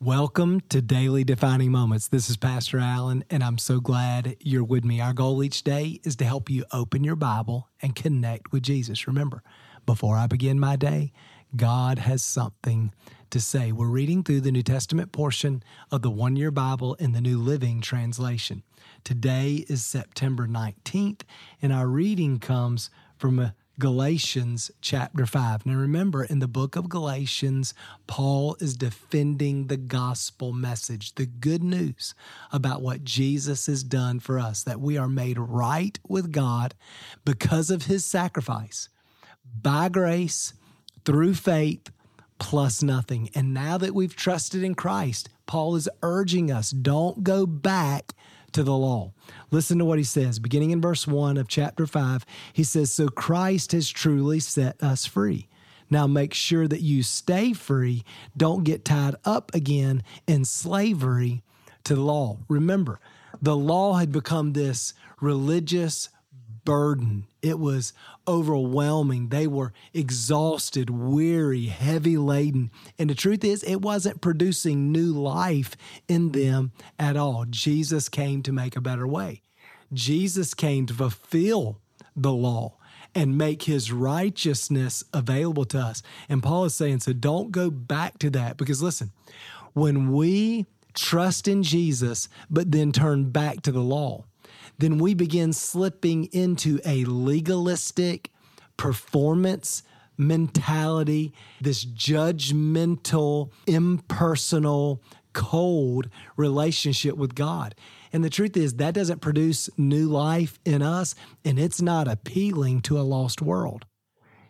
Welcome to Daily Defining Moments. This is Pastor Allen, and I'm so glad you're with me. Our goal each day is to help you open your Bible and connect with Jesus. Remember, before I begin my day, God has something to say. We're reading through the New Testament portion of the One Year Bible in the New Living Translation. Today is September 19th, and our reading comes from a Galatians chapter 5. Now remember, in the book of Galatians, Paul is defending the gospel message, the good news about what Jesus has done for us, that we are made right with God because of his sacrifice by grace through faith plus nothing. And now that we've trusted in Christ, Paul is urging us don't go back to the law. Listen to what he says, beginning in verse 1 of chapter 5. He says, So Christ has truly set us free. Now make sure that you stay free. Don't get tied up again in slavery to the law. Remember, the law had become this religious burden. It was overwhelming. They were exhausted, weary, heavy laden. And the truth is, it wasn't producing new life in them at all. Jesus came to make a better way. Jesus came to fulfill the law and make his righteousness available to us. And Paul is saying, so don't go back to that because listen, when we trust in Jesus, but then turn back to the law, then we begin slipping into a legalistic performance mentality, this judgmental, impersonal, cold relationship with God. And the truth is, that doesn't produce new life in us, and it's not appealing to a lost world.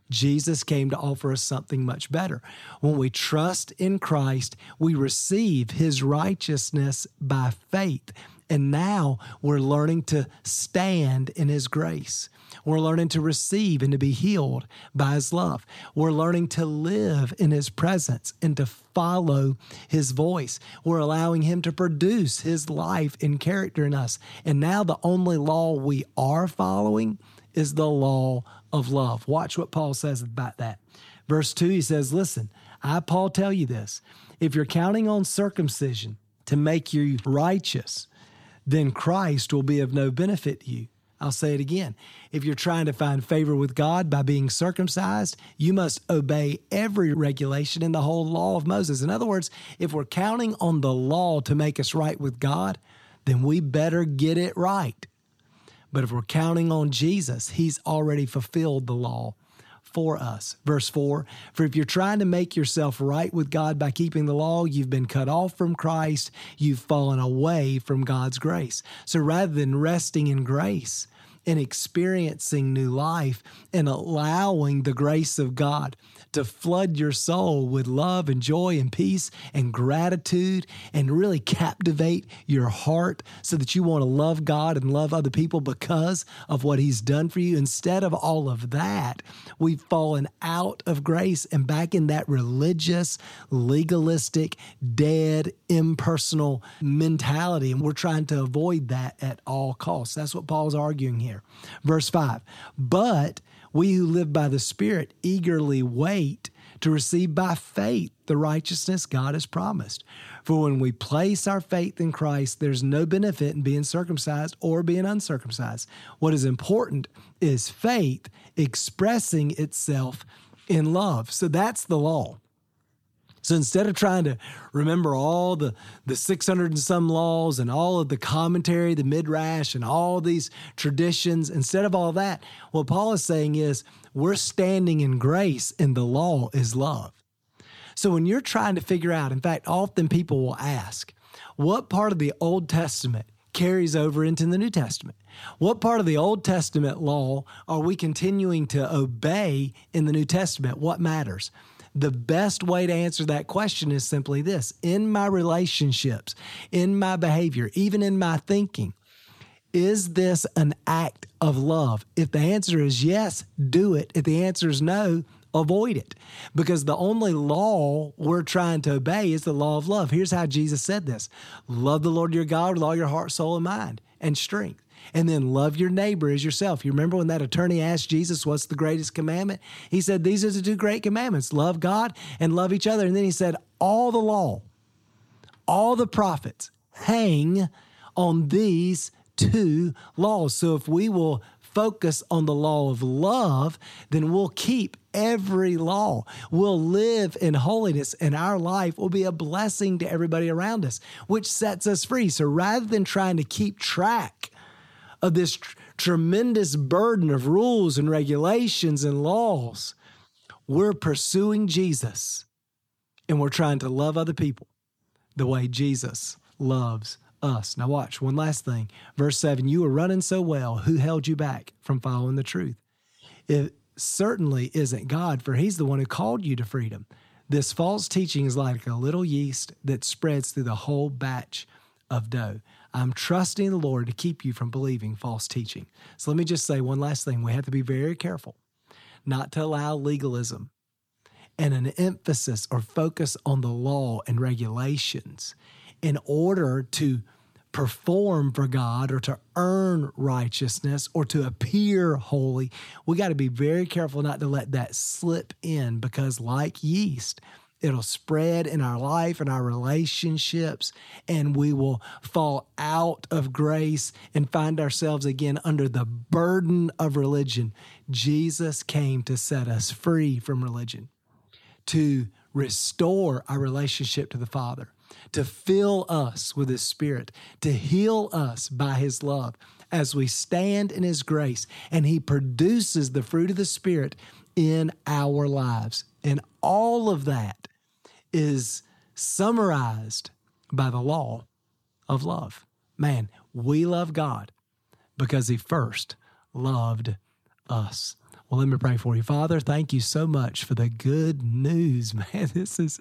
Jesus came to offer us something much better. When we trust in Christ, we receive his righteousness by faith. And now we're learning to stand in His grace. We're learning to receive and to be healed by His love. We're learning to live in His presence and to follow His voice. We're allowing Him to produce His life and character in us. And now the only law we are following is the law of love. Watch what Paul says about that. Verse 2, he says, Listen, I, Paul, tell you this. If you're counting on circumcision to make you righteous, then Christ will be of no benefit to you. I'll say it again. If you're trying to find favor with God by being circumcised, you must obey every regulation in the whole law of Moses. In other words, if we're counting on the law to make us right with God, then we better get it right. But if we're counting on Jesus, He's already fulfilled the law for us. Verse 4 For if you're trying to make yourself right with God by keeping the law, you've been cut off from Christ, you've fallen away from God's grace. So rather than resting in grace, and experiencing new life and allowing the grace of God to flood your soul with love and joy and peace and gratitude and really captivate your heart so that you want to love God and love other people because of what He's done for you. Instead of all of that, we've fallen out of grace and back in that religious, legalistic, dead, impersonal mentality. And we're trying to avoid that at all costs. That's what Paul's arguing here. Verse 5 But we who live by the Spirit eagerly wait to receive by faith the righteousness God has promised. For when we place our faith in Christ, there's no benefit in being circumcised or being uncircumcised. What is important is faith expressing itself in love. So that's the law. So instead of trying to remember all the, the 600 and some laws and all of the commentary, the midrash, and all these traditions, instead of all that, what Paul is saying is we're standing in grace and the law is love. So when you're trying to figure out, in fact, often people will ask, what part of the Old Testament carries over into the New Testament? What part of the Old Testament law are we continuing to obey in the New Testament? What matters? The best way to answer that question is simply this in my relationships, in my behavior, even in my thinking, is this an act of love? If the answer is yes, do it. If the answer is no, avoid it. Because the only law we're trying to obey is the law of love. Here's how Jesus said this Love the Lord your God with all your heart, soul, and mind and strength and then love your neighbor as yourself. You remember when that attorney asked Jesus, What's the greatest commandment? He said, These are the two great commandments love God and love each other. And then he said, All the law all the prophets hang on these two laws. So if we will focus on the law of love, then we'll keep every law. We'll live in holiness, and our life will be a blessing to everybody around us, which sets us free. So rather than trying to keep track of this tr- tremendous burden of rules and regulations and laws, we're pursuing Jesus and we're trying to love other people the way Jesus loves us. Now, watch one last thing. Verse 7 You were running so well. Who held you back from following the truth? It certainly isn't God, for He's the one who called you to freedom. This false teaching is like a little yeast that spreads through the whole batch of dough. I'm trusting the Lord to keep you from believing false teaching. So let me just say one last thing. We have to be very careful not to allow legalism and an emphasis or focus on the law and regulations in order to perform for God or to earn righteousness or to appear holy. We got to be very careful not to let that slip in because, like yeast, it'll spread in our life and our relationships, and we will fall out of grace and find ourselves again under the burden of religion. Jesus came to set us free from religion, to restore our relationship to the Father to fill us with His Spirit, to heal us by His love as we stand in His grace, and He produces the fruit of the Spirit in our lives. And all of that is summarized by the law of love. Man, we love God because He first loved us. Well, let me pray for you. Father, thank you so much for the good news, man. This is,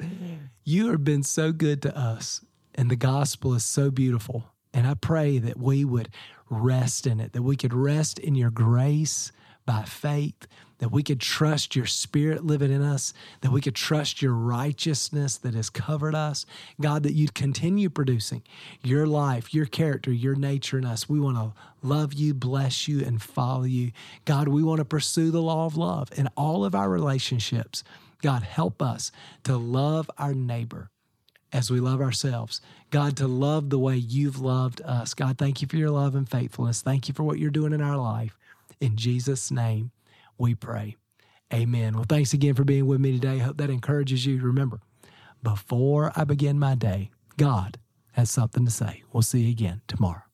you have been so good to us, and the gospel is so beautiful. And I pray that we would rest in it, that we could rest in your grace by faith, that we could trust your spirit living in us, that we could trust your righteousness that has covered us. God, that you'd continue producing your life, your character, your nature in us. We want to love you, bless you, and follow you. God, we want to pursue the law of love in all of our relationships. God, help us to love our neighbor as we love ourselves. God, to love the way you've loved us. God, thank you for your love and faithfulness. Thank you for what you're doing in our life. In Jesus' name, we pray. Amen. Well, thanks again for being with me today. Hope that encourages you. Remember, before I begin my day, God has something to say. We'll see you again tomorrow.